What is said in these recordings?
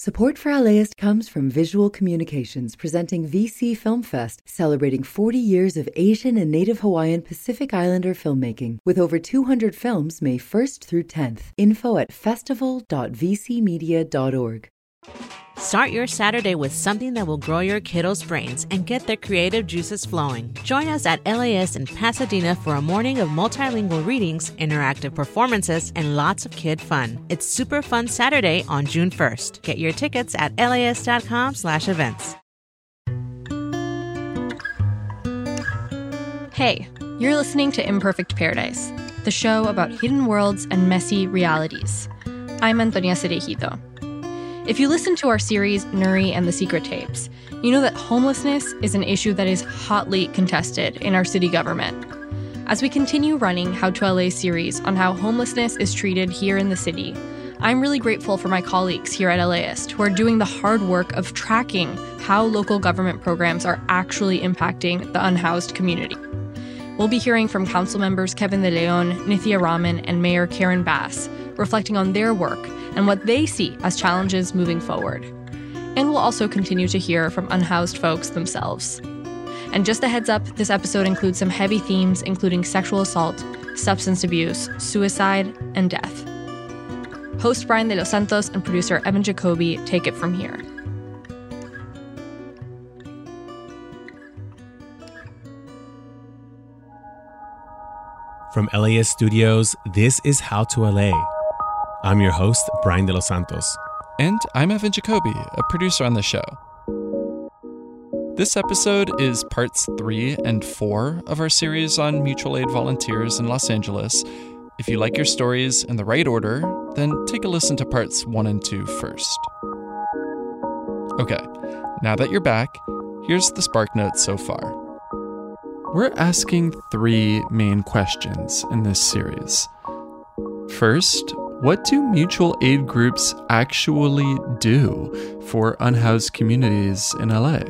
Support for LAist comes from Visual Communications presenting VC Film Fest, celebrating 40 years of Asian and Native Hawaiian Pacific Islander filmmaking, with over 200 films May 1st through 10th. Info at festival.vcmedia.org. Start your Saturday with something that will grow your kiddos' brains and get their creative juices flowing. Join us at LAist in Pasadena for a morning of multilingual readings, interactive performances, and lots of kid fun. It's Super Fun Saturday on June 1st. Get your tickets at laist.com slash events Hey, you're listening to Imperfect Paradise, the show about hidden worlds and messy realities. I'm Antonia Cereijido. If you listen to our series, Nury and the Secret Tapes, you know that homelessness is an issue that is hotly contested in our city government. As we continue running How to LA series on how homelessness is treated here in the city, I'm really grateful for my colleagues here at LAist who are doing the hard work of tracking how local government programs are actually impacting the unhoused community. We'll be hearing from council members Kevin De León, Nithya Raman, and Mayor Karen Bass, reflecting on their work and what they see as challenges moving forward. And we'll also continue to hear from unhoused folks themselves. And just a heads up, this episode includes some heavy themes, including sexual assault, substance abuse, suicide, and death. Host Brian de los Santos and producer Evan Jacoby take it from here. From LAist Studios, this is How to LA. I'm your host, Brian de los Santos. And I'm Evan Jacoby, a producer on the show. This episode is parts three and four of our series on mutual aid volunteers in Los Angeles. If you like your stories in the right order, then take a listen to parts one and two first. Okay, now that you're back, here's the Spark Notes so far. We're asking three main questions in this series. First, what do mutual aid groups actually do for unhoused communities in LA?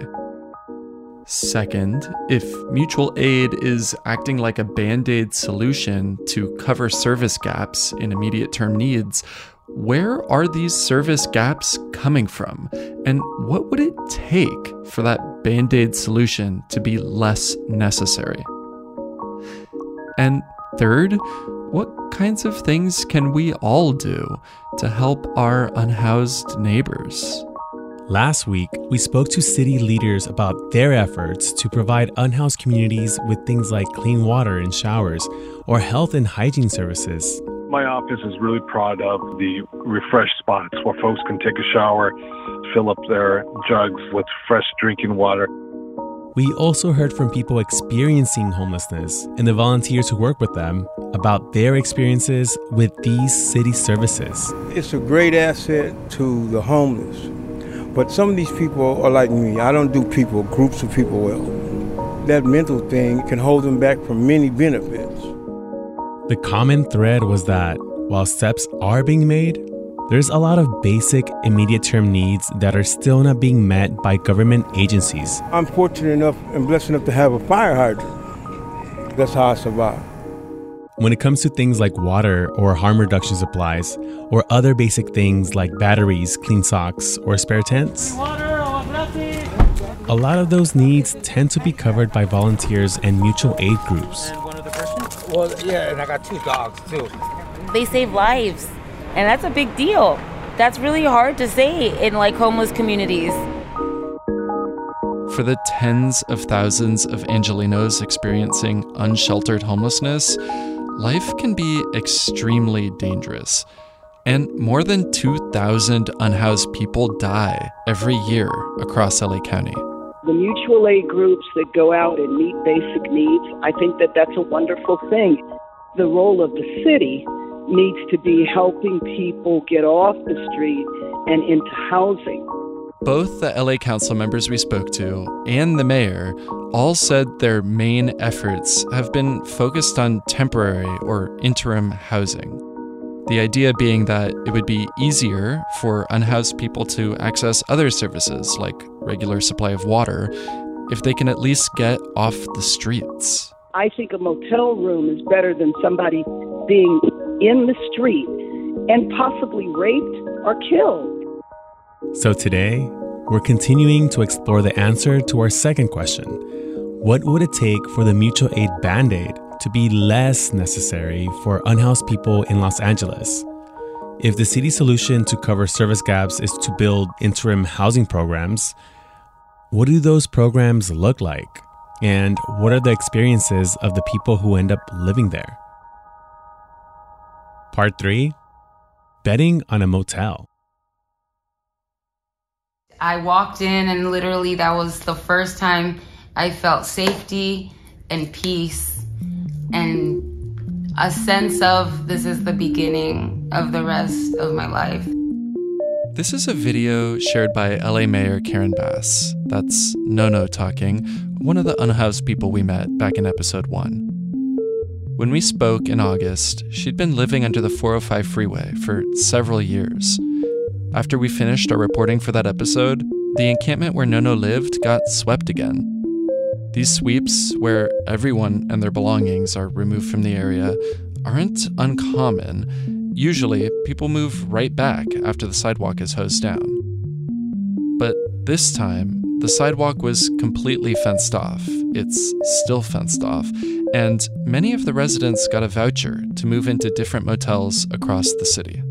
Second, if mutual aid is acting like a band aid solution to cover service gaps in immediate term needs, where are these service gaps coming from? And what would it take for that band aid solution to be less necessary? And third, what kinds of things can we all do to help our unhoused neighbors? Last week, we spoke to city leaders about their efforts to provide unhoused communities with things like clean water and showers or health and hygiene services. My office is really proud of the refresh spots where folks can take a shower, fill up their jugs with fresh drinking water. We also heard from people experiencing homelessness and the volunteers who work with them about their experiences with these city services. It's a great asset to the homeless. But some of these people are like me. I don't do people, groups of people well. That mental thing can hold them back from many benefits. The common thread was that while steps are being made, there's a lot of basic, immediate term needs that are still not being met by government agencies. I'm fortunate enough and blessed enough to have a fire hydrant. That's how I survive. When it comes to things like water or harm reduction supplies, or other basic things like batteries, clean socks, or spare tents, a lot of those needs tend to be covered by volunteers and mutual aid groups. Well, yeah, and I got two dogs too. They save lives and that's a big deal. That's really hard to say in like homeless communities. For the tens of thousands of Angelinos experiencing unsheltered homelessness, life can be extremely dangerous. And more than 2,000 unhoused people die every year across LA County. The mutual aid groups that go out and meet basic needs, I think that that's a wonderful thing. The role of the city needs to be helping people get off the street and into housing. Both the LA council members we spoke to and the mayor all said their main efforts have been focused on temporary or interim housing. The idea being that it would be easier for unhoused people to access other services like regular supply of water if they can at least get off the streets. I think a motel room is better than somebody being in the street and possibly raped or killed. So today, we're continuing to explore the answer to our second question What would it take for the mutual aid band aid to be less necessary for unhoused people in Los Angeles? If the city's solution to cover service gaps is to build interim housing programs, what do those programs look like? And what are the experiences of the people who end up living there? Part 3 Betting on a Motel. I walked in, and literally, that was the first time I felt safety and peace and a sense of this is the beginning of the rest of my life. This is a video shared by LA Mayor Karen Bass. That's Nono talking, one of the unhoused people we met back in episode 1. When we spoke in August, she'd been living under the 405 freeway for several years. After we finished our reporting for that episode, the encampment where Nono lived got swept again. These sweeps, where everyone and their belongings are removed from the area, aren't uncommon. Usually, people move right back after the sidewalk is hosed down. But this time, the sidewalk was completely fenced off. It's still fenced off, and many of the residents got a voucher to move into different motels across the city.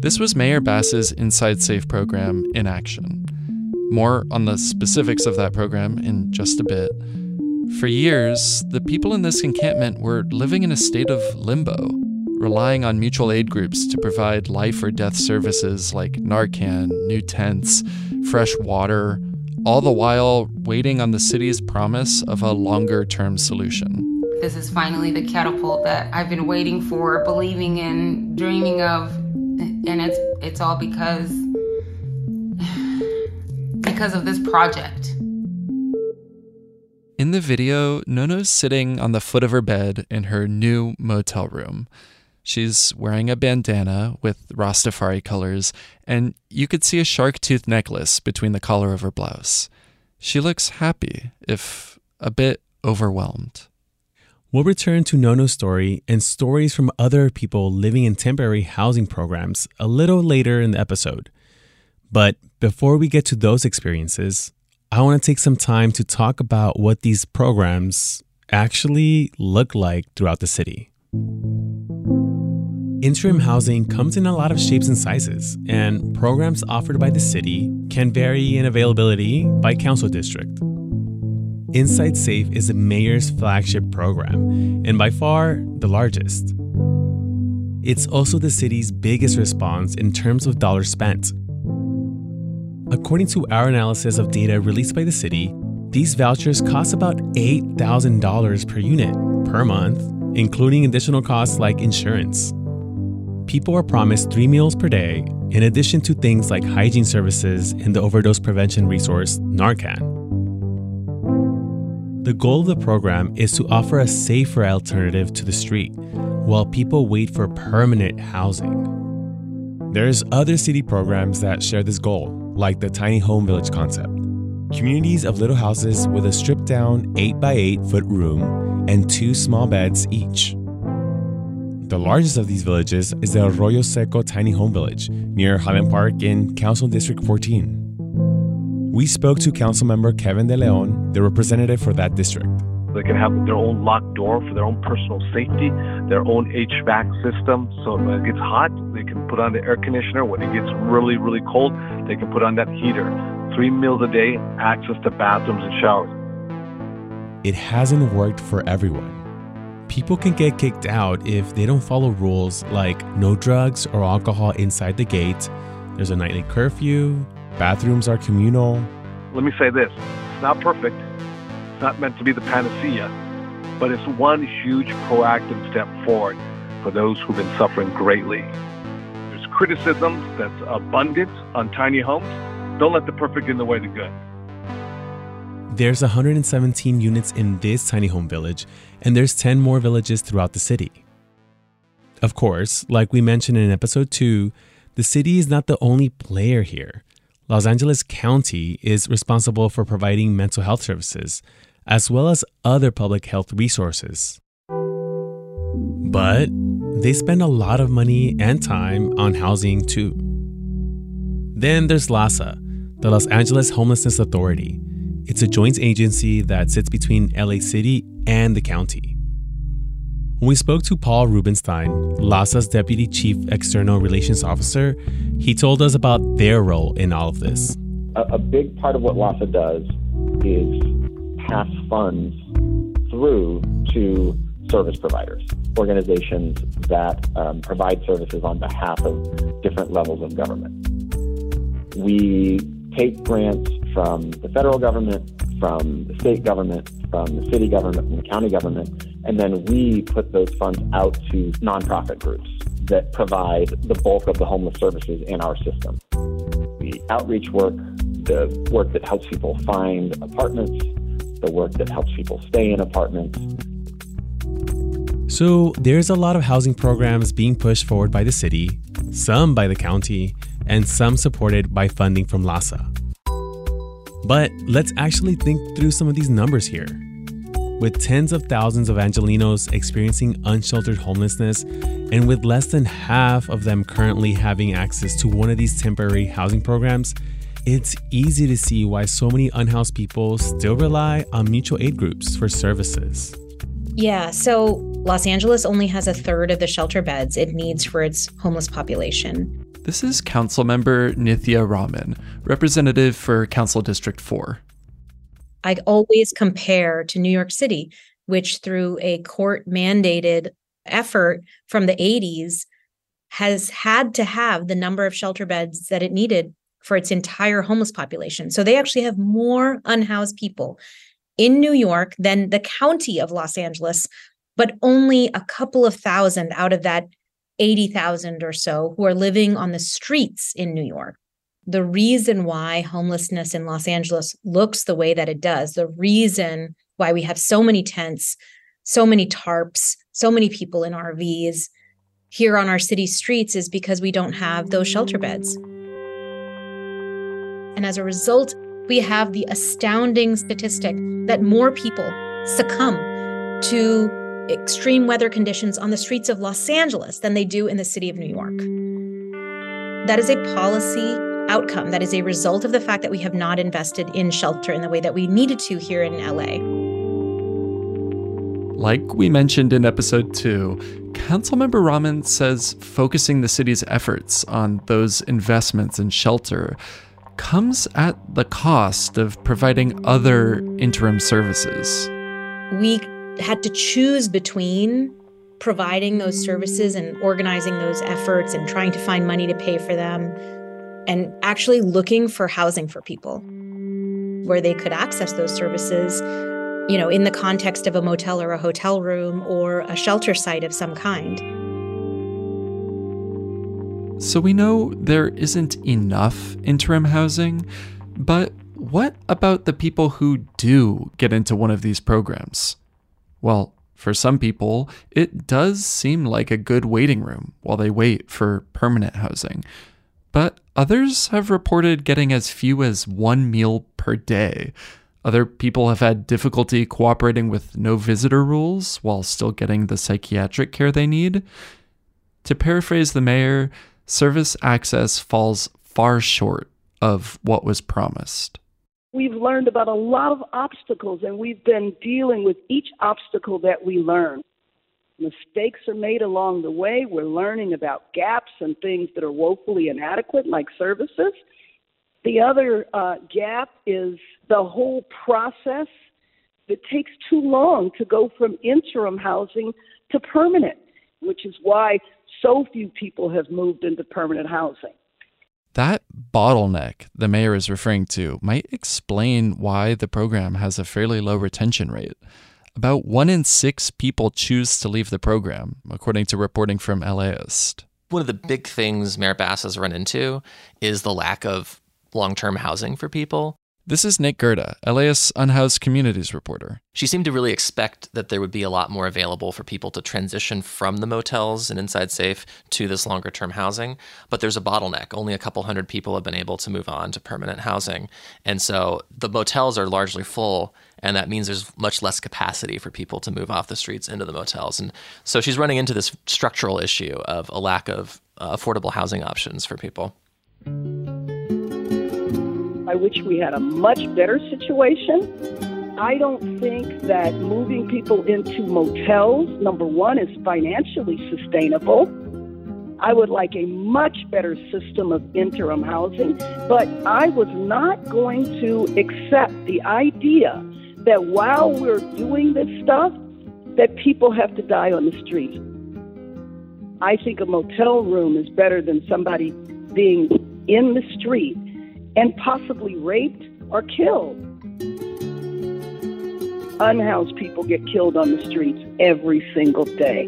This was Mayor Bass's Inside Safe program in action. More on the specifics of that program in just a bit. For years, the people in this encampment were living in a state of limbo, relying on mutual aid groups to provide life or death services like Narcan, new tents, fresh water, all the while waiting on the city's promise of a longer term solution. This is finally the catapult that I've been waiting for, believing in, dreaming of, and it's it's all because because of this project. In the video, Nono's sitting on the foot of her bed in her new motel room. She's wearing a bandana with Rastafari colors, and you could see a shark tooth necklace between the collar of her blouse. She looks happy, if a bit overwhelmed. We'll return to Nono's story and stories from other people living in temporary housing programs a little later in the episode. But before we get to those experiences, I want to take some time to talk about what these programs actually look like throughout the city. Interim housing comes in a lot of shapes and sizes, and programs offered by the city can vary in availability by council district. Inside Safe is the mayor's flagship program, and by far the largest. It's also the city's biggest response in terms of dollars spent. According to our analysis of data released by the city, these vouchers cost about $8,000 per unit per month, including additional costs like insurance. People are promised three meals per day, in addition to things like hygiene services and the overdose prevention resource Narcan. The goal of the program is to offer a safer alternative to the street while people wait for permanent housing. There's other city programs that share this goal, like the tiny home village concept. Communities of little houses with a stripped down 8 by 8 foot room and two small beds each. The largest of these villages is the Arroyo Seco Tiny Home Village near Highland Park in Council District 14. We spoke to Councilmember Kevin De León, the representative for that district. They can have their own locked door for their own personal safety, their own HVAC system. So when it gets hot, they can put on the air conditioner. When it gets really, really cold, they can put on that heater. Three meals a day, access to bathrooms and showers. It hasn't worked for everyone. People can get kicked out if they don't follow rules like no drugs or alcohol inside the gate, there's a nightly curfew, Bathrooms are communal. Let me say this it's not perfect, it's not meant to be the panacea, but it's one huge proactive step forward for those who've been suffering greatly. There's criticism that's abundant on tiny homes. Don't let the perfect in the way of the good. There's 117 units in this tiny home village, and there's 10 more villages throughout the city. Of course, like we mentioned in episode 2, the city is not the only player here. Los Angeles County is responsible for providing mental health services, as well as other public health resources. But they spend a lot of money and time on housing too. Then there's LAHSA, the Los Angeles Homelessness Authority. It's a joint agency that sits between LA City and the county. When we spoke to Paul Rubenstein, LAHSA's Deputy Chief External Relations Officer, he told us about their role in all of this. A, a big part of what LAHSA does is pass funds through to service providers, organizations that um, provide services on behalf of different levels of government. We take grants from the federal government, from the state government, from the city government, from the county government, and then we put those funds out to nonprofit groups that provide the bulk of the homeless services in our system. The outreach work, the work that helps people find apartments, the work that helps people stay in apartments. So there's a lot of housing programs being pushed forward by the city, some by the county, and some supported by funding from LAHSA. But let's actually think through some of these numbers here. With tens of thousands of Angelinos experiencing unsheltered homelessness, and with less than half of them currently having access to one of these temporary housing programs, it's easy to see why so many unhoused people still rely on mutual aid groups for services. Yeah, so Los Angeles only has a third of the shelter beds it needs for its homeless population. This is Councilmember Nithya Raman, representative for Council District 4. I always compare to New York City, which through a court mandated effort from the 80s has had to have the number of shelter beds that it needed for its entire homeless population. So they actually have more unhoused people in New York than the county of Los Angeles, but only a couple of thousand out of that 80,000 or so who are living on the streets in New York the reason why homelessness in Los Angeles looks the way that it does, the reason why we have so many tents, so many tarps, so many people in RVs here on our city streets is because we don't have those shelter beds. And as a result, we have the astounding statistic that more people succumb to extreme weather conditions on the streets of Los Angeles than they do in the city of New York. That is a policy outcome that is a result of the fact that we have not invested in shelter in the way that we needed to here in LA. Like we mentioned in episode two, Councilmember Raman says focusing the city's efforts on those investments in shelter comes at the cost of providing other interim services. We had to choose between providing those services and organizing those efforts and trying to find money to pay for them and actually looking for housing for people where they could access those services, you know, in the context of a motel or a hotel room or a shelter site of some kind. So we know there isn't enough interim housing, but what about the people who do get into one of these programs? Well, for some people, it does seem like a good waiting room while they wait for permanent housing. But others have reported getting as few as one meal per day. Other people have had difficulty cooperating with no visitor rules while still getting the psychiatric care they need. To paraphrase the mayor, service access falls far short of what was promised. We've learned about a lot of obstacles, and we've been dealing with each obstacle that we learn. Mistakes are made along the way. We're learning about gaps and things that are woefully inadequate, like services. The other uh, gap is the whole process that takes too long to go from interim housing to permanent, which is why so few people have moved into permanent housing. That bottleneck the mayor is referring to might explain why the program has a fairly low retention rate. About one in six people choose to leave the program, according to reporting from LAist. One of the big things Mayor Bass has run into is the lack of long term housing for people. This is Nick Gerda, LAist Unhoused Communities reporter. She seemed to really expect that there would be a lot more available for people to transition from the motels and Inside Safe to this longer term housing. But there's a bottleneck. Only a couple hundred people have been able to move on to permanent housing. And so the motels are largely full, and that means there's much less capacity for people to move off the streets into the motels. And so she's running into this structural issue of a lack of uh, affordable housing options for people. I wish we had a much better situation. I don't think that moving people into motels, number one, is financially sustainable. I would like a much better system of interim housing, but I was not going to accept the idea that while we're doing this stuff, that people have to die on the street. I think a motel room is better than somebody being in the street and possibly raped or killed. Unhoused people get killed on the streets every single day.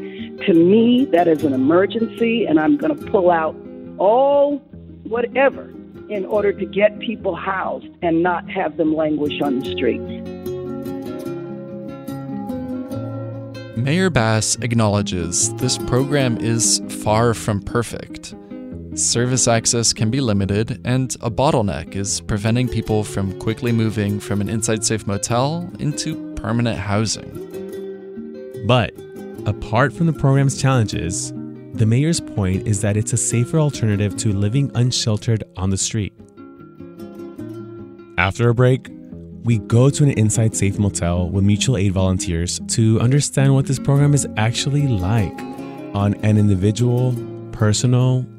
To me, that is an emergency, and I'm going to pull out all whatever in order to get people housed and not have them languish on the streets. Mayor Bass acknowledges this program is far from perfect. Service access can be limited, and a bottleneck is preventing people from quickly moving from an inside safe motel into permanent housing. But apart from the program's challenges, the mayor's point is that it's a safer alternative to living unsheltered on the street. After a break, we go to an inside safe motel with mutual aid volunteers to understand what this program is actually like on an individual, personal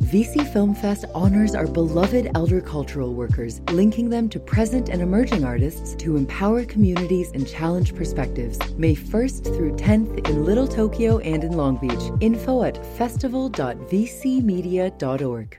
VC Film Fest honors our beloved elder cultural workers, linking them to present and emerging artists to empower communities and challenge perspectives. May 1st through 10th in Little Tokyo and in Long Beach. Info at festival.vcmedia.org.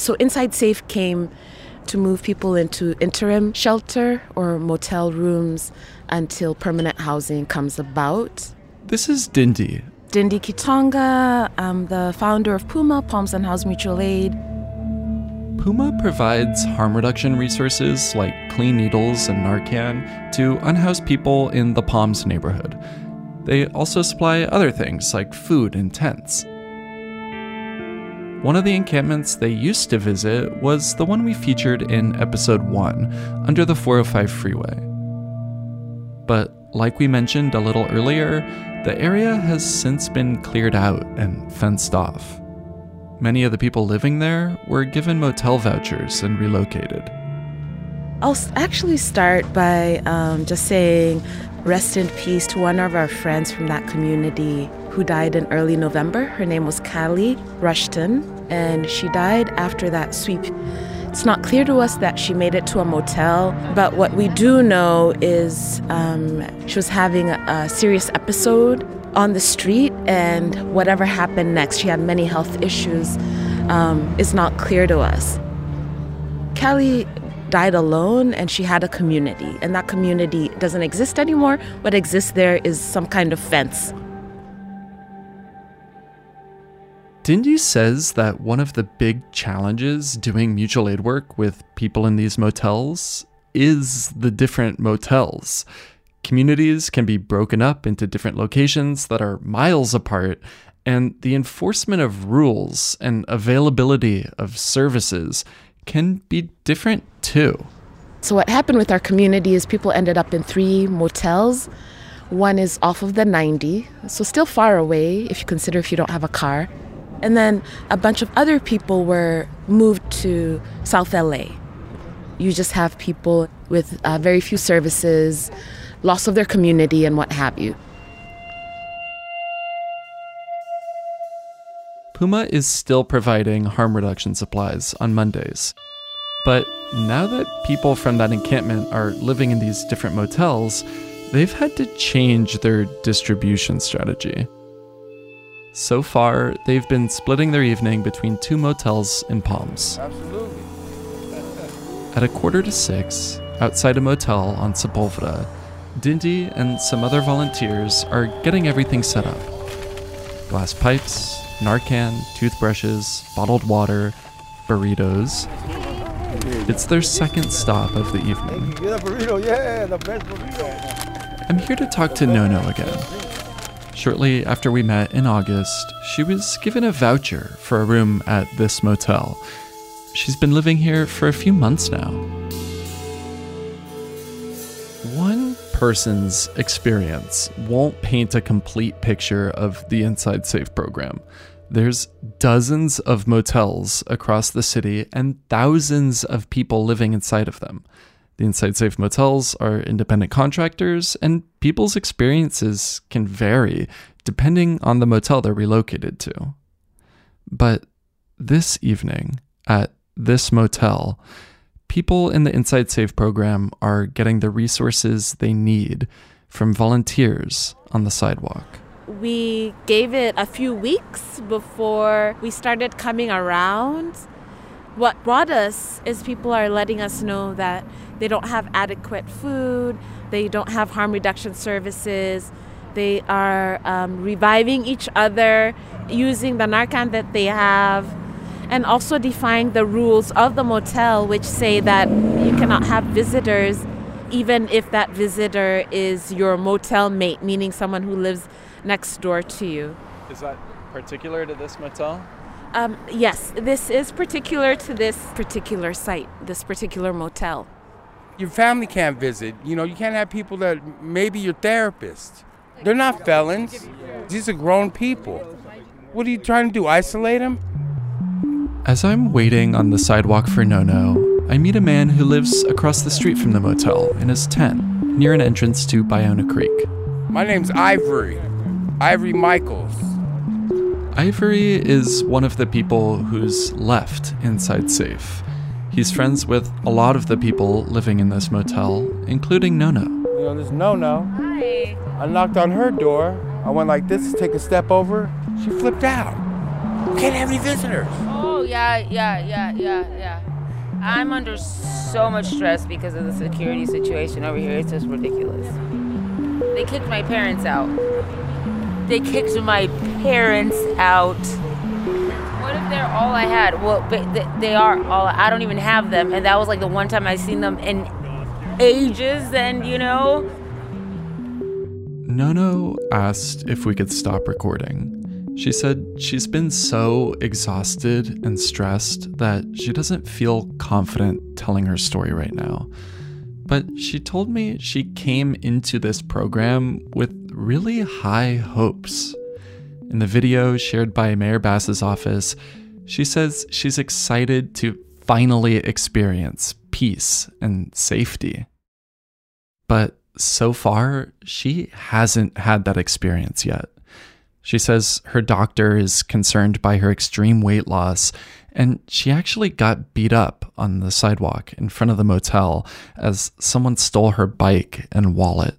So Inside Safe came to move people into interim shelter or motel rooms until permanent housing comes about. This is Ndindi. Ndindi Kitonga, I'm the founder of Puma, Palms Unhoused Mutual Aid. Puma provides harm reduction resources like clean needles and Narcan to unhoused people in the Palms neighborhood. They also supply other things like food and tents. One of the encampments they used to visit was the one we featured in episode 1, under the 405 freeway. But like we mentioned a little earlier, the area has since been cleared out and fenced off. Many of the people living there were given motel vouchers and relocated. I'll actually start by um, just saying rest in peace to one of our friends from that community who died in early November. Her name was Callie Rushton, and she died after that sweep. It's not clear to us that she made it to a motel, but what we do know is um, she was having a, serious episode on the street, and whatever happened next, she had many health issues, um, is not clear to us. Callie died alone and she had a community, and that community doesn't exist anymore. What exists there is some kind of fence Ndindi says that one of the big challenges doing mutual aid work with people in these motels is the different motels. Communities can be broken up into different locations that are miles apart, and the enforcement of rules and availability of services can be different too. So, what happened with our community is people ended up in three motels. One is off of the 90, so still far away if you consider if you don't have a car. And then a bunch of other people were moved to South LA. You just have people with uh, very few services, loss of their community, and what have you. Puma is still providing harm reduction supplies on Mondays. But now that people from that encampment are living in these different motels, they've had to change their distribution strategy. So far, they've been splitting their evening between two motels in Palms. Absolutely. At a quarter to six, outside a motel on Sepulveda, Ndindi and some other volunteers are getting everything set up glass pipes, Narcan, toothbrushes, bottled water, burritos. It's their second stop of the evening. Get a burrito, yeah, the best burrito. I'm here to talk to Nono again. Shortly after we met in August, she was given a voucher for a room at this motel. She's been living here for a few months now. Person's experience won't paint a complete picture of the Inside Safe program. There's dozens of motels across the city and thousands of people living inside of them. The Inside Safe motels are independent contractors, and people's experiences can vary depending on the motel they're relocated to. But this evening, at this motel, people in the Inside Safe program are getting the resources they need from volunteers on the sidewalk. We gave it a few weeks before we started coming around. What brought us is people are letting us know that they don't have adequate food, they don't have harm reduction services, they are um, reviving each other using the Narcan that they have, and also defying the rules of the motel, which say that you cannot have visitors even if that visitor is your motel mate, meaning someone who lives next door to you. Is that particular to this motel? Um, yes, this is particular to this particular site, this particular motel. Your family can't visit. You know, you can't have people that maybe your therapist. They're not felons. These are grown people. What are you trying to do? Isolate them? As I'm waiting on the sidewalk for Nono, I meet a man who lives across the street from the motel in his tent near an entrance to Ballona Creek. My name's Ivory. Ivory Michaels. Ivory is one of the people who's left inside safe. He's friends with a lot of the people living in this motel, including Nono. You know, this Nono. Hi. I knocked on her door. I went like this to take a step over. She flipped out. Can't have any visitors. Yeah, yeah, yeah, yeah, yeah. I'm under so much stress because of the security situation over here. It's just ridiculous. They kicked my parents out. They kicked my parents out. What if they're all I had? Well, they are all. I don't even have them, and that was like the one time I seen them in ages. And you know. Nono asked if we could stop recording. She said she's been so exhausted and stressed that she doesn't feel confident telling her story right now. But she told me she came into this program with really high hopes. In the video shared by Mayor Bass's office, she says she's excited to finally experience peace and safety. But so far, she hasn't had that experience yet. She says her doctor is concerned by her extreme weight loss, and she actually got beat up on the sidewalk in front of the motel as someone stole her bike and wallet.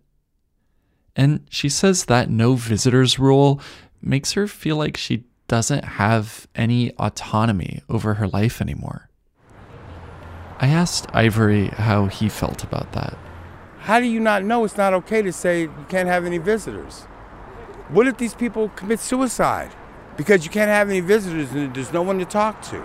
And she says that no visitors rule makes her feel like she doesn't have any autonomy over her life anymore. I asked Ivory how he felt about that. How do you not know it's not okay to say you can't have any visitors? What if these people commit suicide because you can't have any visitors and there's no one to talk to?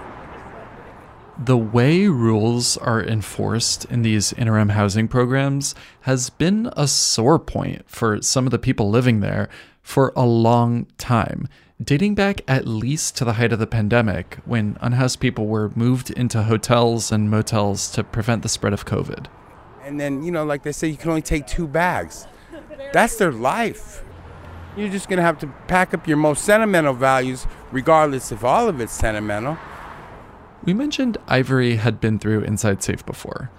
The way rules are enforced in these interim housing programs has been a sore point for some of the people living there for a long time, dating back at least to the height of the pandemic when unhoused people were moved into hotels and motels to prevent the spread of COVID. And then, you know, like they say, you can only take two bags. That's their life. You're just going to have to pack up your most sentimental values, regardless if all of it's sentimental. We mentioned Ivory had been through Inside Safe before.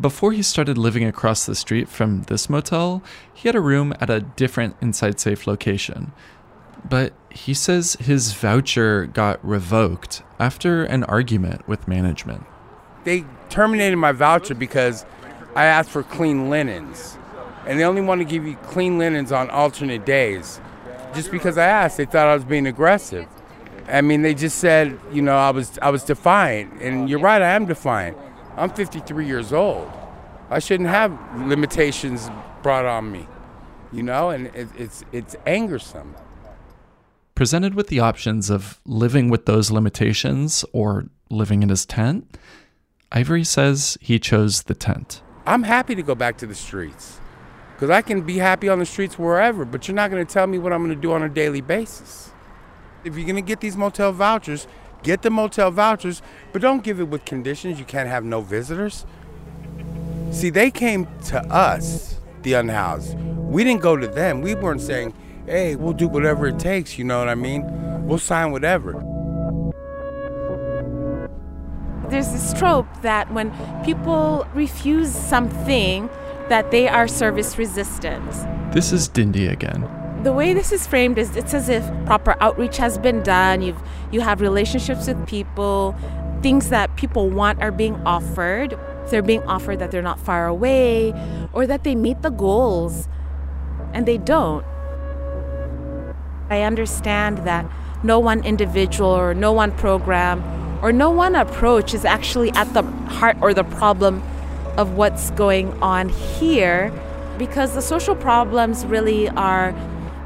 Before he started living across the street from this motel, he had a room at a different Inside Safe location. But he says his voucher got revoked after an argument with management. They terminated my voucher because I asked for clean linens. And they only want to give you clean linens on alternate days. Just because I asked, they thought I was being aggressive. I mean, they just said, you know, I was I was defiant, and you're right, I am defiant. I'm 53 years old. I shouldn't have limitations brought on me, you know, and it, it's it's angersome. Presented with the options of living with those limitations or living in his tent, Ivory says he chose the tent. I'm happy to go back to the streets because I can be happy on the streets wherever, but you're not going to tell me what I'm going to do on a daily basis. If you're going to get these motel vouchers, get the motel vouchers, but don't give it with conditions. You can't have no visitors. See, they came to us, the unhoused. We didn't go to them. We weren't saying, hey, we'll do whatever it takes, you know what I mean? We'll sign whatever. There's this trope that when people refuse something, that they are service resistant. This is Ndindi again. The way this is framed is it's as if proper outreach has been done. You've you have relationships with people, things that people want are being offered. They're being offered that they're not far away or that they meet the goals and they don't. I understand that no one individual or no one program or no one approach is actually at the heart or the problem of what's going on here because the social problems really are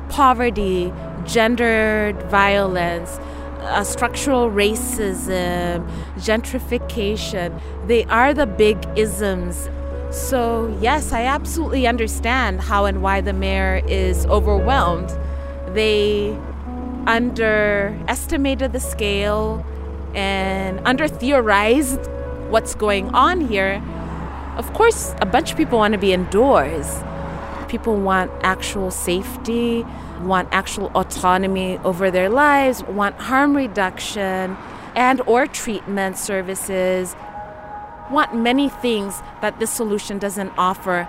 poverty, gendered violence, uh, structural racism, gentrification. They are the big isms. So, yes, I absolutely understand how and why the mayor is overwhelmed. They underestimated the scale and under theorized what's going on here of course, a bunch of people want to be indoors. People want actual safety, want actual autonomy over their lives, want harm reduction and or treatment services, want many things that this solution doesn't offer.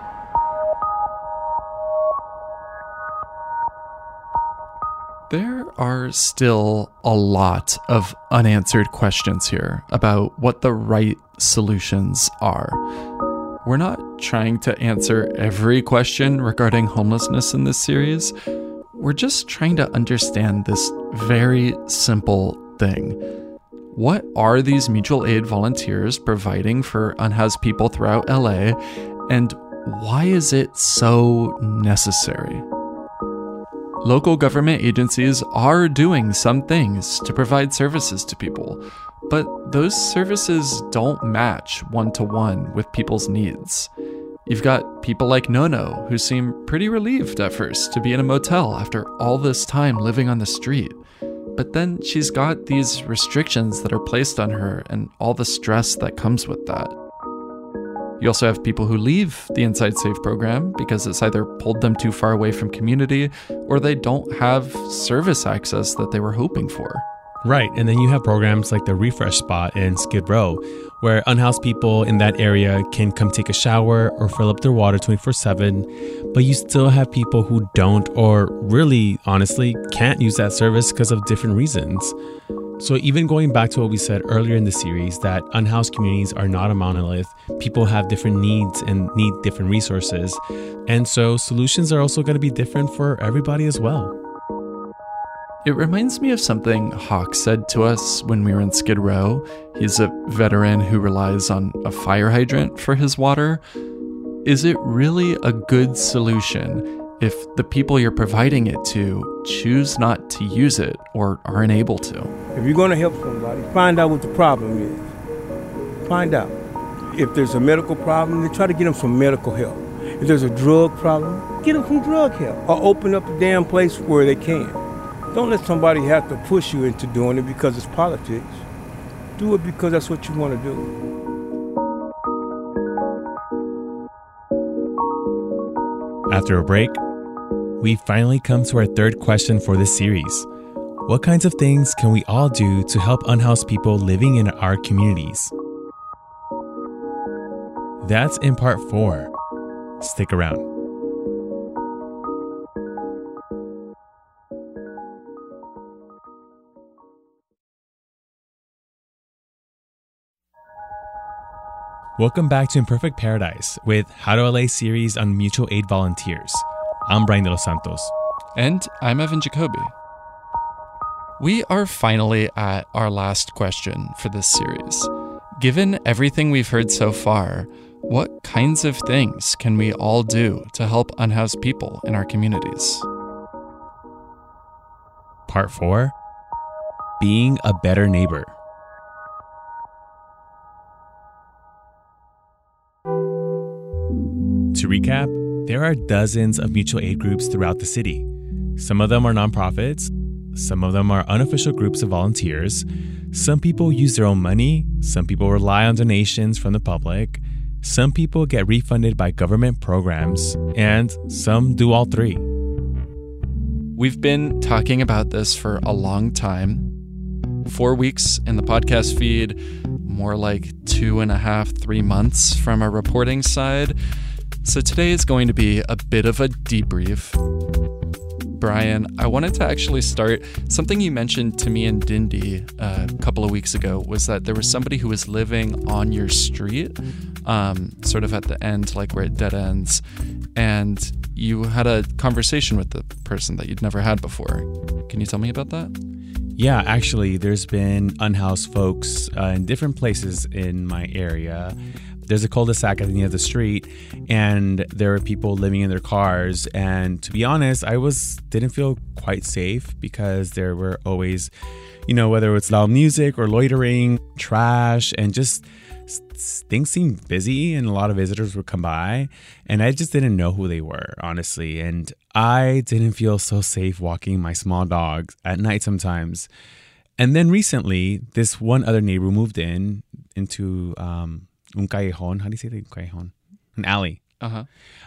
There are still a lot of unanswered questions here about what the right solutions are. We're not trying to answer every question regarding homelessness in this series. We're just trying to understand this very simple thing. What are these mutual aid volunteers providing for unhoused people throughout LA, and why is it so necessary? Local government agencies are doing some things to provide services to people, but those services don't match one to one with people's needs. You've got people like Nono, who seem pretty relieved at first to be in a motel after all this time living on the street. But then she's got these restrictions that are placed on her and all the stress that comes with that. You also have people who leave the Inside Safe program because it's either pulled them too far away from community or they don't have service access that they were hoping for. Right. And then you have programs like the Refresh Spot in Skid Row, where unhoused people in that area can come take a shower or fill up their water 24 7. But you still have people who don't, or really, honestly, can't use that service because of different reasons. So, even going back to what we said earlier in the series, that unhoused communities are not a monolith, people have different needs and need different resources. And so, solutions are also going to be different for everybody as well. It reminds me of something Hawk said to us when we were in Skid Row. He's a veteran who relies on a fire hydrant for his water. Is it really a good solution if the people you're providing it to choose not to use it or aren't able to? If you're going to help somebody, find out what the problem is. Find out. If there's a medical problem, then try to get them some medical help. If there's a drug problem, get them some drug help or open up a damn place where they can. Don't let somebody have to push you into doing it because it's politics. Do it because that's what you want to do. After a break, we finally come to our third question for this series. What kinds of things can we all do to help unhoused people living in our communities? That's in part four. Stick around. Welcome back to Imperfect Paradise with How to LA series on mutual aid volunteers. I'm Brian de los Santos. And I'm Evan Jacoby. We are finally at our last question for this series. Given everything we've heard so far, what kinds of things can we all do to help unhoused people in our communities? Part 4 Being a Better Neighbor. To recap, there are dozens of mutual aid groups throughout the city. Some of them are nonprofits, some of them are unofficial groups of volunteers. Some people use their own money, some people rely on donations from the public, some people get refunded by government programs, and some do all three. We've been talking about this for a long time. Four weeks in the podcast feed, more like two and a half, three months from our reporting side. So today is going to be a bit of a debrief. Brian, I wanted to actually start something you mentioned to me and Ndindi uh, a couple of weeks ago was that there was somebody who was living on your street, um, sort of at the end, like where it dead ends, and you had a conversation with the person that you'd never had before. Can you tell me about that? Yeah, actually, there's been unhoused folks uh, in different places in my area there's a cul-de-sac at the end of the street and there are people living in their cars. And to be honest i was didn't feel quite safe because there were always you know whether it's loud music or loitering trash and just things seemed busy and a lot of visitors would come by. And i just didn't know who they were honestly. And i didn't feel so safe walking my small dogs at night sometimes. And then recently this one other neighbor moved in into um, un callejon. How do you say the callejon? An alley. Uh-huh.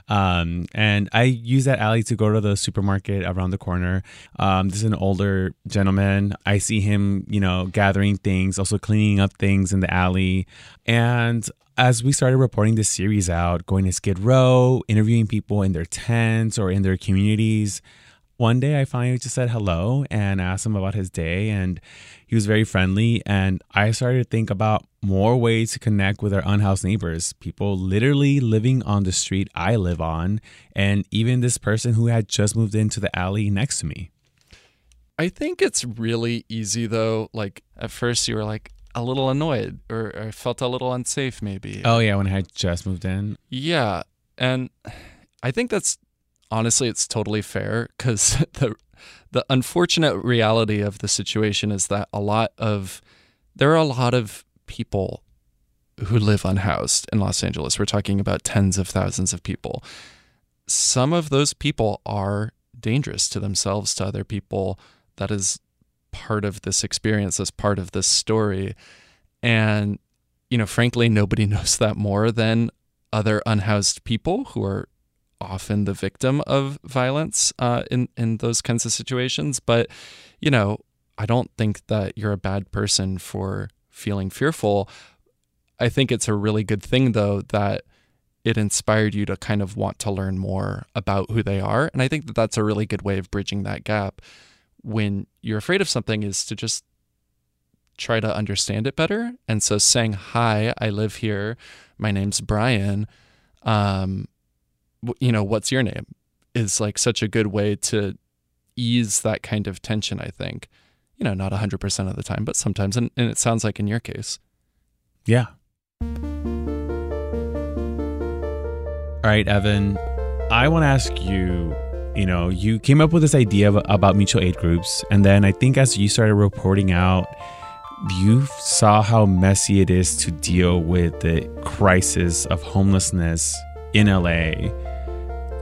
Um, and I use that alley to go to the supermarket around the corner. Um, this is an older gentleman. I see him, you know, gathering things, also cleaning up things in the alley. And as we started reporting this series out, going to Skid Row, interviewing people in their tents or in their communities, one day I finally just said hello and asked him about his day and he was very friendly and I started to think about more ways to connect with our unhoused neighbors, people literally living on the street I live on and even this person who had just moved into the alley next to me. I think it's really easy though, like at first you were like a little annoyed or, or felt a little unsafe maybe. Oh yeah, when I had just moved in. Yeah, and I think that's honestly, it's totally fair because the the unfortunate reality of the situation is that a lot of there are a lot of people who live unhoused in Los Angeles. We're talking about tens of thousands of people. Some of those people are dangerous to themselves, to other people. That is part of this experience, as part of this story. And, you know, frankly, nobody knows that more than other unhoused people who are often the victim of violence uh, in in those kinds of situations. But you know, I don't think that you're a bad person for feeling fearful. I think it's a really good thing though that it inspired you to kind of want to learn more about who they are, and I think that that's a really good way of bridging that gap. When you're afraid of something, is to just try to understand it better. And so saying, Hi, I live here. My name's Brian. Um, you know, what's your name is like such a good way to ease that kind of tension, I think. You know, not 100% of the time, but sometimes. And, and it sounds like in your case. Yeah. All right, Evan, I want to ask you you know, you came up with this idea of, about mutual aid groups. And then I think as you started reporting out, you saw how messy it is to deal with the crisis of homelessness in LA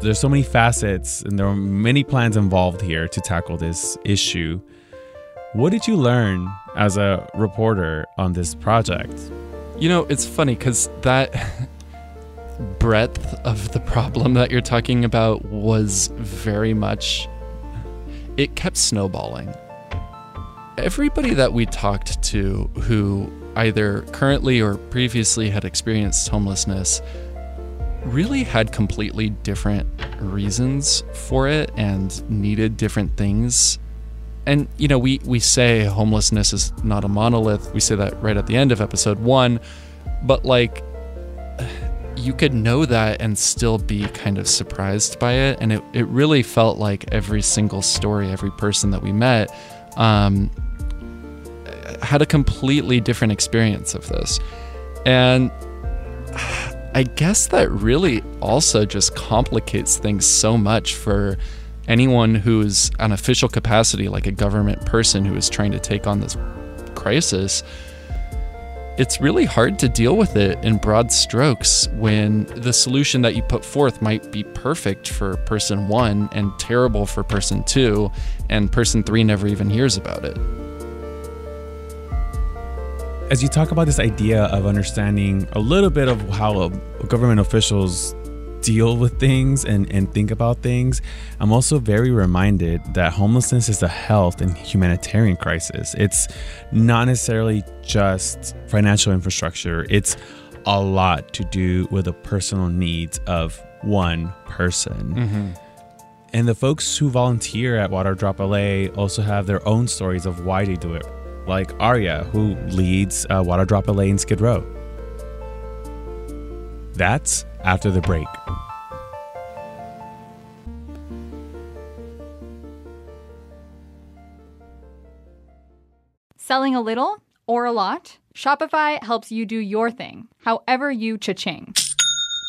there's so many facets and there are many plans involved here to tackle this issue. What did you learn as a reporter on this project? You know, it's funny because that breadth of the problem that you're talking about was very much, it kept snowballing. Everybody that we talked to who either currently or previously had experienced homelessness really had completely different reasons for it and needed different things. And you know, we we say homelessness is not a monolith. We say that right at the end of episode 1, but like you could know that and still be kind of surprised by it. And it, it really felt like every single story, every person that we met, um, had a completely different experience of this. And I guess that really also just complicates things so much for anyone who's an official capacity, like a government person who is trying to take on this crisis. It's really hard to deal with it in broad strokes when the solution that you put forth might be perfect for person one and terrible for person two, and person three never even hears about it as you talk about this idea of understanding a little bit of how government officials deal with things and, and think about things, I'm also very reminded that homelessness is a health and humanitarian crisis. It's not necessarily just financial infrastructure, it's a lot to do with the personal needs of one person. Mm-hmm. And the folks who volunteer at Water Drop LA also have their own stories of why they do it like Aria, who leads uh, Water Drop LA in Skid Row. That's after the break. Selling a little or a lot? Shopify helps you do your thing, however you cha-ching.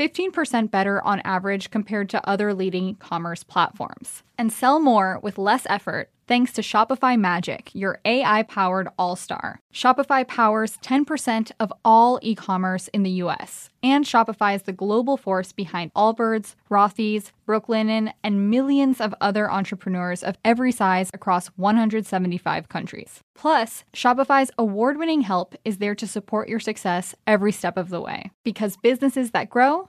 15% better on average compared to other leading commerce platforms. And sell more with less effort thanks to Shopify Magic, your AI powered all star. Shopify powers 10% of all e commerce in the US, and Shopify is the global force behind Allbirds, Rothy's, Brooklinen, and millions of other entrepreneurs of every size across 175 countries. Plus, Shopify's award winning help is there to support your success every step of the way. Because businesses that grow,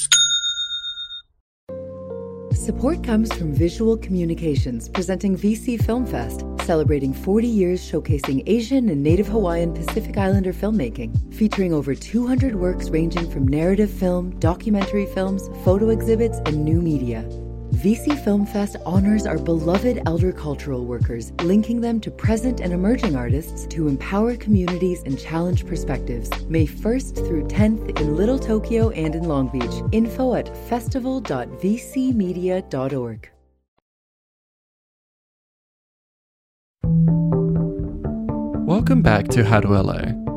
Support comes from Visual Communications presenting VC Film Fest, celebrating 40 years showcasing Asian and Native Hawaiian Pacific Islander filmmaking, featuring over 200 works ranging from narrative film, documentary films, photo exhibits, and new media. VC Film Fest honors our beloved elder cultural workers, linking them to present and emerging artists to empower communities and challenge perspectives. May 1st through 10th in Little Tokyo and in Long Beach. Info at festival.vcmedia.org. Welcome back to How to LA.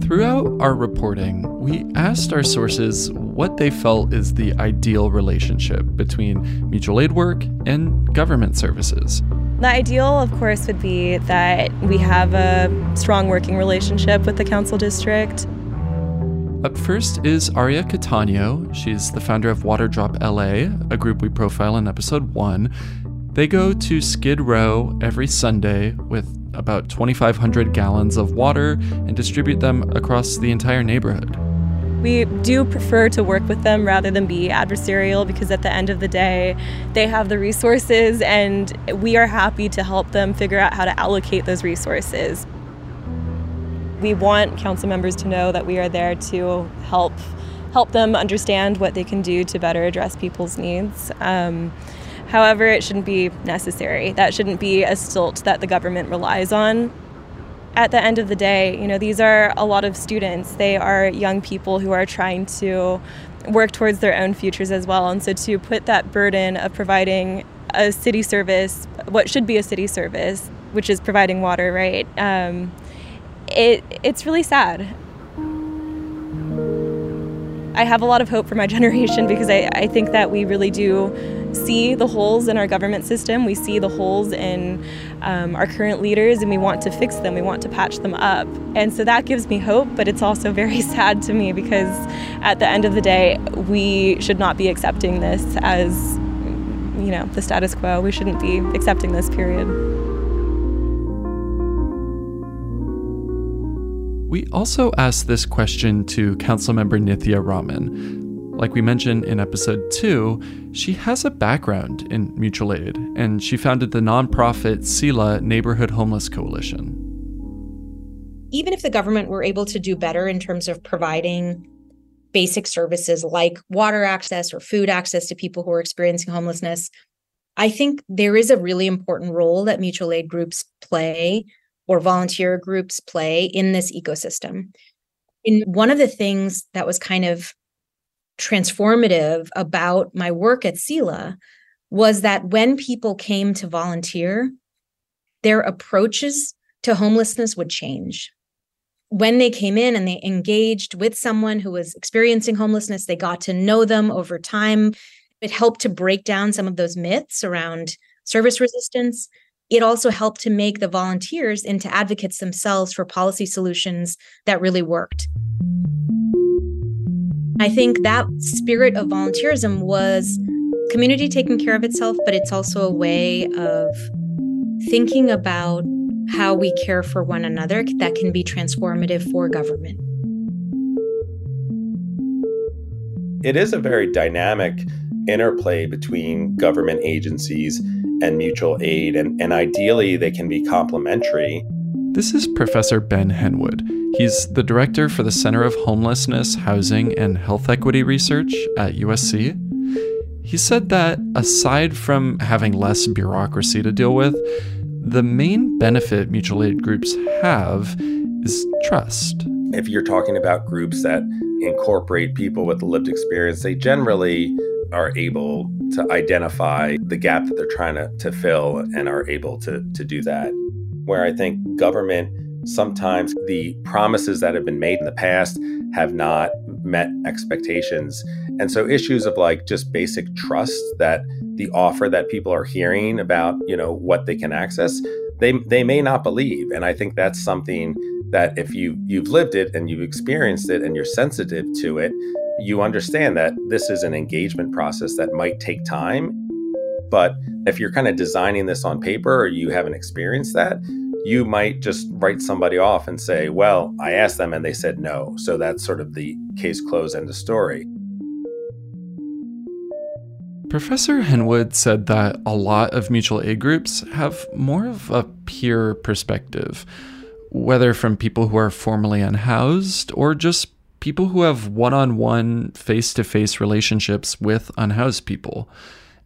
Throughout our reporting, we asked our sources what they felt is the ideal relationship between mutual aid work and government services. The ideal, of course, would be that we have a strong working relationship with the council district. Up first is Aria Cataño. She's the founder of Water Drop LA, a group we profile in episode one. They go to Skid Row every Sunday with about 2,500 gallons of water and distribute them across the entire neighborhood. We do prefer to work with them rather than be adversarial because at the end of the day, they have the resources and we are happy to help them figure out how to allocate those resources. We want council members to know that we are there to help help them understand what they can do to better address people's needs. Um, However, it shouldn't be necessary. That shouldn't be a stilt that the government relies on. At the end of the day, you know, these are a lot of students. They are young people who are trying to work towards their own futures as well. And so to put that burden of providing a city service, what should be a city service, which is providing water, right? Um, it it's really sad. I have a lot of hope for my generation because I, I think that we really do see the holes in our government system. We see the holes in um, our current leaders and we want to fix them. We want to patch them up. And so that gives me hope, but it's also very sad to me because at the end of the day, we should not be accepting this as, you know, the status quo. We shouldn't be accepting this, period. We also asked this question to Councilmember Nithya Raman. Like we mentioned in episode two, she has a background in mutual aid, and she founded the nonprofit SELAH Neighborhood Homeless Coalition. Even if the government were able to do better in terms of providing basic services like water access or food access to people who are experiencing homelessness, I think there is a really important role that mutual aid groups play or volunteer groups play in this ecosystem. And one of the things that was kind of transformative about my work at SELAH was that when people came to volunteer, their approaches to homelessness would change. When they came in and they engaged with someone who was experiencing homelessness, they got to know them over time. It helped to break down some of those myths around service resistance it also helped to make the volunteers into advocates themselves for policy solutions that really worked. I think that spirit of volunteerism was community taking care of itself, but it's also a way of thinking about how we care for one another that can be transformative for government. It is a very dynamic interplay between government agencies and mutual aid, and, and ideally they can be complementary. This is Professor Ben Henwood. He's the director for the Center of Homelessness, Housing, and Health Equity Research at USC. He said that aside from having less bureaucracy to deal with, the main benefit mutual aid groups have is trust. If you're talking about groups that incorporate people with lived experience, they generally are able to identify the gap that they're trying to, to fill and are able to, to do that. Where I think government, sometimes the promises that have been made in the past have not met expectations. And so issues of like just basic trust that the offer that people are hearing about, you know, what they can access, they they may not believe. And I think that's something that if you you've lived it and you've experienced it and you're sensitive to it, you understand that this is an engagement process that might take time. But if you're kind of designing this on paper or you haven't experienced that, you might just write somebody off and say, Well, I asked them and they said no. So that's sort of the case closed end of story. Professor Henwood said that a lot of mutual aid groups have more of a peer perspective, whether from people who are formerly unhoused or just people who have one on one, face to face relationships with unhoused people.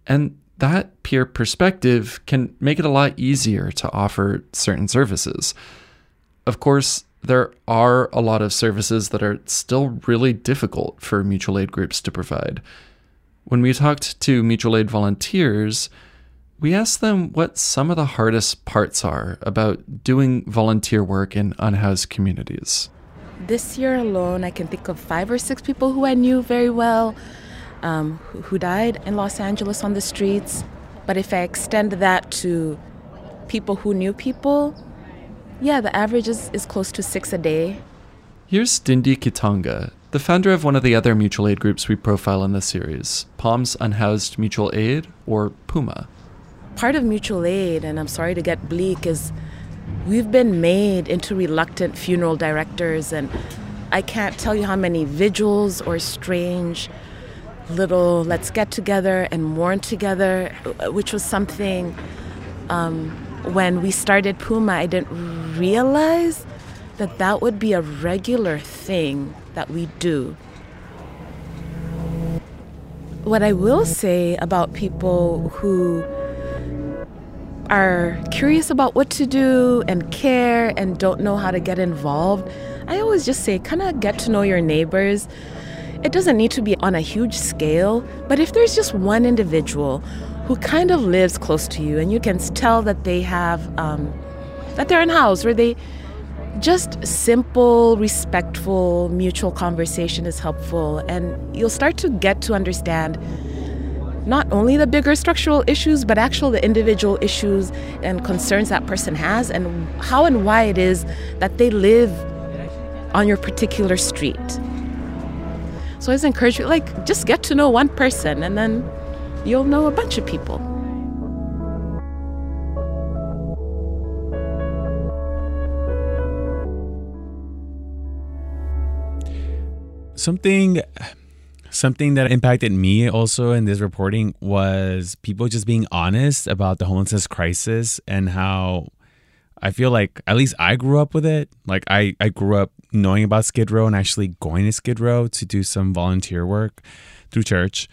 And that peer perspective can make it a lot easier to offer certain services. Of course, there are a lot of services that are still really difficult for mutual aid groups to provide. When we talked to mutual aid volunteers, we asked them what some of the hardest parts are about doing volunteer work in unhoused communities. This year alone, I can think of five or six people who I knew very well um, who, who died in Los Angeles on the streets. But if I extend that to people who knew people, yeah, the average is, is close to six a day. Here's Ndindi Kitonga, the founder of one of the other mutual aid groups we profile in this series, Palms Unhoused Mutual Aid, or PUMA. Part of mutual aid, and I'm sorry to get bleak, is We've been made into reluctant funeral directors, and I can't tell you how many vigils or strange little let's get together and mourn together, which was something um, when we started Puma, I didn't realize that that would be a regular thing that we do. What I will say about people who are curious about what to do and care and don't know how to get involved, I always just say kind of get to know your neighbors. It doesn't need to be on a huge scale, but if there's just one individual who kind of lives close to you and you can tell that they have, um, that they're in house where they, just simple, respectful, mutual conversation is helpful. And you'll start to get to understand not only the bigger structural issues, but actually the individual issues and concerns that person has and how and why it is that they live on your particular street. So I always encourage you, like, just get to know one person and then you'll know a bunch of people. Something something that impacted me also in this reporting was people just being honest about the homelessness crisis and how I feel like at least I grew up with it. Like I, I grew up knowing about Skid Row and actually going to Skid Row to do some volunteer work through church.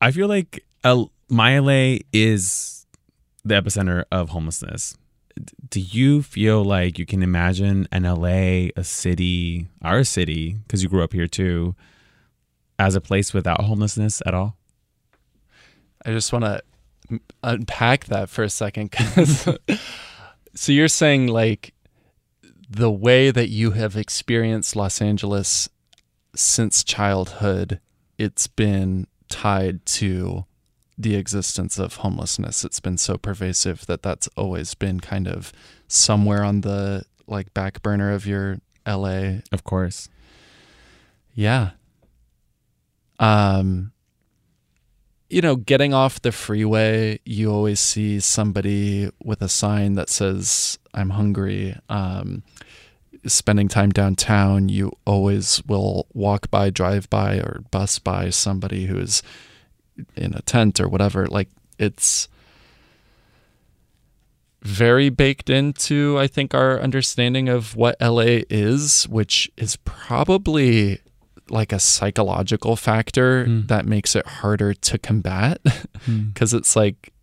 I feel like L- my LA is the epicenter of homelessness do you feel like you can imagine an LA, a city, our city, because you grew up here too, as a place without homelessness at all? I just want to unpack that for a second because so you're saying like the way that you have experienced Los Angeles since childhood, it's been tied to the existence of homelessness. It's been so pervasive that that's always been kind of somewhere on the like back burner of your LA. Of course. Yeah. Um you know, getting off the freeway, you always see somebody with a sign that says I'm hungry. Um spending time downtown, you always will walk by, drive by or bus by somebody who is in a tent or whatever. Like it's very baked into, I think, our understanding of what LA is, which is probably like a psychological factor mm. that makes it harder to combat. Because mm. it's like,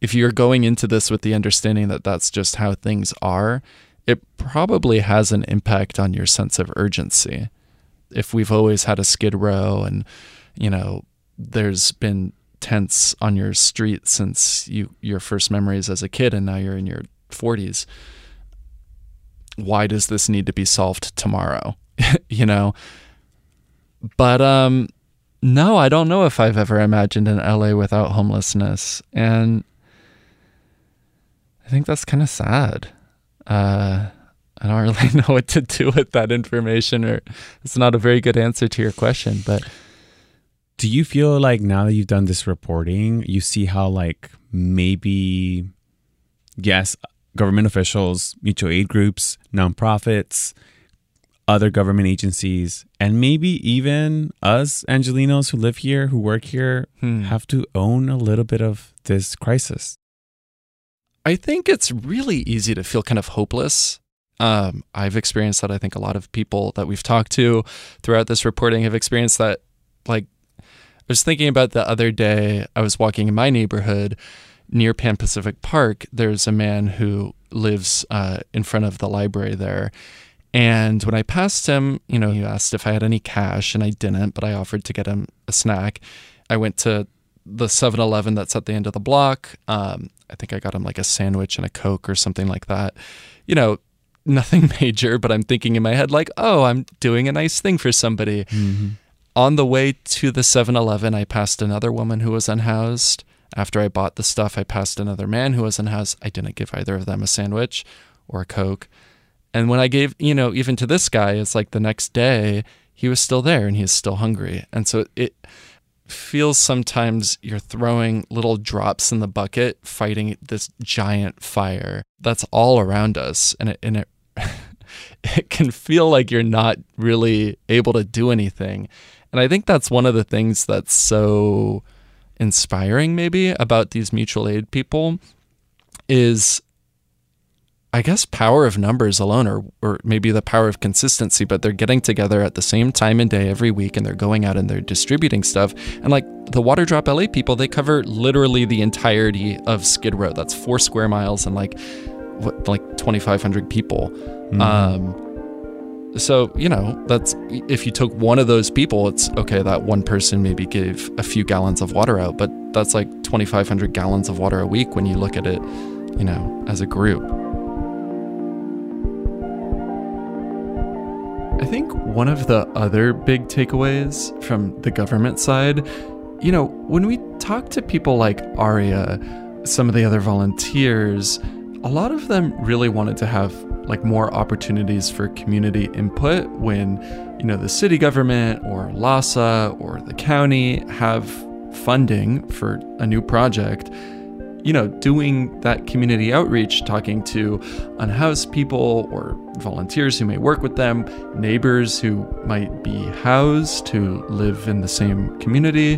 if you're going into this with the understanding that that's just how things are, it probably has an impact on your sense of urgency. If we've always had a skid row and, you know, there's been tents on your street since you your first memories as a kid and now you're in your 40s why does this need to be solved tomorrow you know but um no i don't know if i've ever imagined an la without homelessness and i think that's kind of sad uh I don't really know what to do with that information, or it's not a very good answer to your question. But do you feel like now that you've done this reporting, you see how like maybe yes, government officials, mutual aid groups, nonprofits, other government agencies, and maybe even us Angelenos who live here, who work here, hmm. have to own a little bit of this crisis? I think it's really easy to feel kind of hopeless. Um, I've experienced that. I think a lot of people that we've talked to throughout this reporting have experienced that. Like I was thinking about the other day, I was walking in my neighborhood near Pan Pacific Park. There's a man who lives uh, in front of the library there. And when I passed him, you know, he asked if I had any cash, and I didn't, but I offered to get him a snack. I went to the 7 Eleven that's at the end of the block. Um, I think I got him like a sandwich and a Coke or something like that. You know, nothing major, but I'm thinking in my head, like, oh, I'm doing a nice thing for somebody. Mm-hmm. On the way to the 7 Eleven, I passed another woman who was unhoused. After I bought the stuff, I passed another man who was unhoused. I didn't give either of them a sandwich or a Coke. And when I gave, you know, even to this guy, it's like the next day, he was still there and he's still hungry. And so it feels sometimes you're throwing little drops in the bucket fighting this giant fire that's all around us. And it, and it, it can feel like you're not really able to do anything. And I think that's one of the things that's so inspiring maybe about these mutual aid people is I guess power of numbers alone or or maybe the power of consistency, but they're getting together at the same time and day every week and they're going out and they're distributing stuff. And like the Water Drop LA people, they cover literally the entirety of Skid Row. That's 4 square miles and like what like 2500 people. Mm-hmm. Um so, you know, that's if you took one of those people, it's okay, that one person maybe gave a few gallons of water out, but that's like 2,500 gallons of water a week when you look at it, you know, as a group. One of the other big takeaways from the government side, you know, when we talk to people like Aria, some of the other volunteers, a lot of them really wanted to have like more opportunities for community input when, you know, the city government or LAHSA or the county have funding for a new project you know, doing that community outreach, talking to unhoused people or volunteers who may work with them, neighbors who might be housed who live in the same community.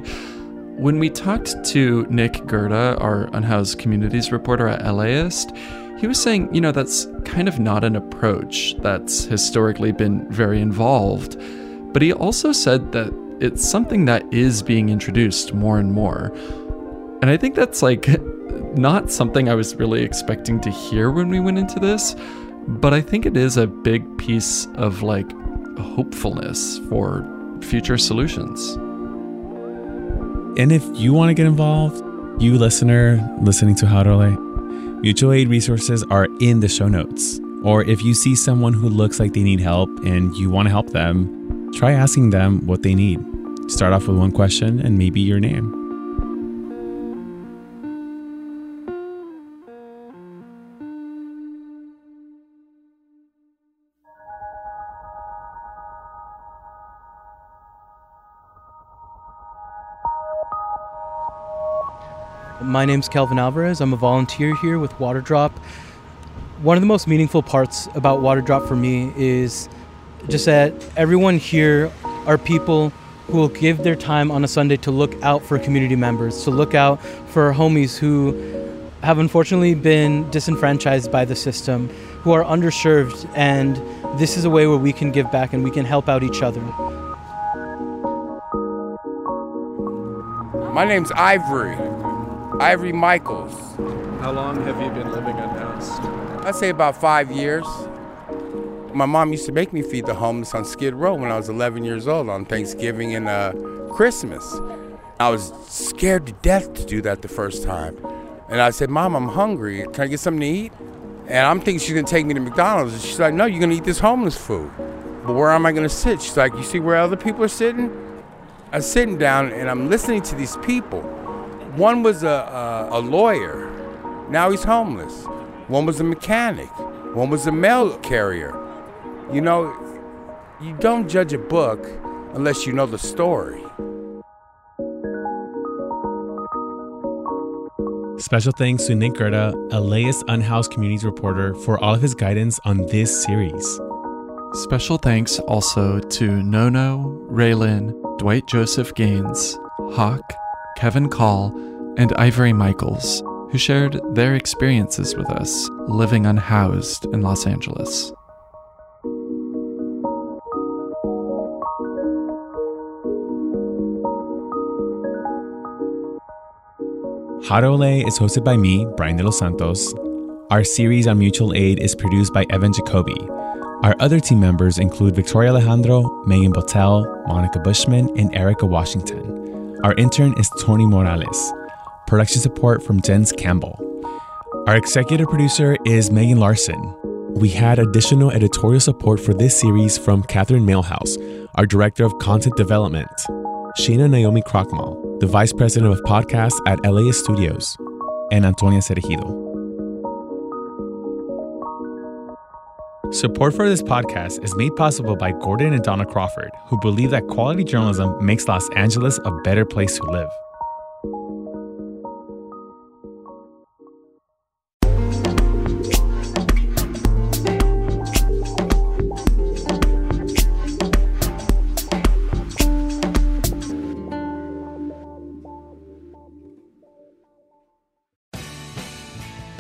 When we talked to Nick Gerda, our unhoused communities reporter at LAist, he was saying, you know, that's kind of not an approach that's historically been very involved. But he also said that it's something that is being introduced more and more. And I think that's like not something I was really expecting to hear when we went into this, but I think it is a big piece of like hopefulness for future solutions. And if you want to get involved, you listener listening to How to LA, mutual aid resources are in the show notes. Or if you see someone who looks like they need help and you want to help them, try asking them what they need. Start off with one question and maybe your name. My name's Kelvin Alvarez. I'm a volunteer here with Waterdrop. One of the most meaningful parts about Waterdrop for me is just that everyone here are people who will give their time on a Sunday to look out for community members, to look out for homies who have unfortunately been disenfranchised by the system, who are underserved, and this is a way where we can give back and we can help out each other. My name's Ivory. Ivory Michaels. How long have you been living unhoused? I'd say about five years. My mom used to make me feed the homeless on Skid Row when I was 11 years old on Thanksgiving and uh, Christmas. I was scared to death to do that the first time. And I said, Mom, I'm hungry. Can I get something to eat? And I'm thinking she's gonna take me to McDonald's. And she's like, No, you're gonna eat this homeless food. But where am I gonna sit? She's like, You see where other people are sitting? I'm sitting down and I'm listening to these people. One was a, a, a lawyer. Now he's homeless. One was a mechanic. One was a mail carrier. You know, you don't judge a book unless you know the story. Special thanks to Nick Gerda, a LAist Unhoused Communities reporter, for all of his guidance on this series. Special thanks also to Nono, Raylan, Dwight Joseph Gaines, Hawk, Kevin Call, and Ivory Michaels, who shared their experiences with us living unhoused in Los Angeles. How to LA is hosted by me, Brian de los Santos. Our series on mutual aid is produced by Evan Jacoby. Our other team members include Victoria Alejandro, Megan Botel, Monica Bushman, and Erica Washington. Our intern is Tony Morales. Production support from Jens Campbell. Our executive producer is Megan Larson. We had additional editorial support for this series from Catherine Mailhouse, our director of content development, Shana Naomi Krochmal, the vice president of podcasts at LAist Studios, and Antonia Cereijido. Support for this podcast is made possible by Gordon and Donna Crawford, who believe that quality journalism makes Los Angeles a better place to live.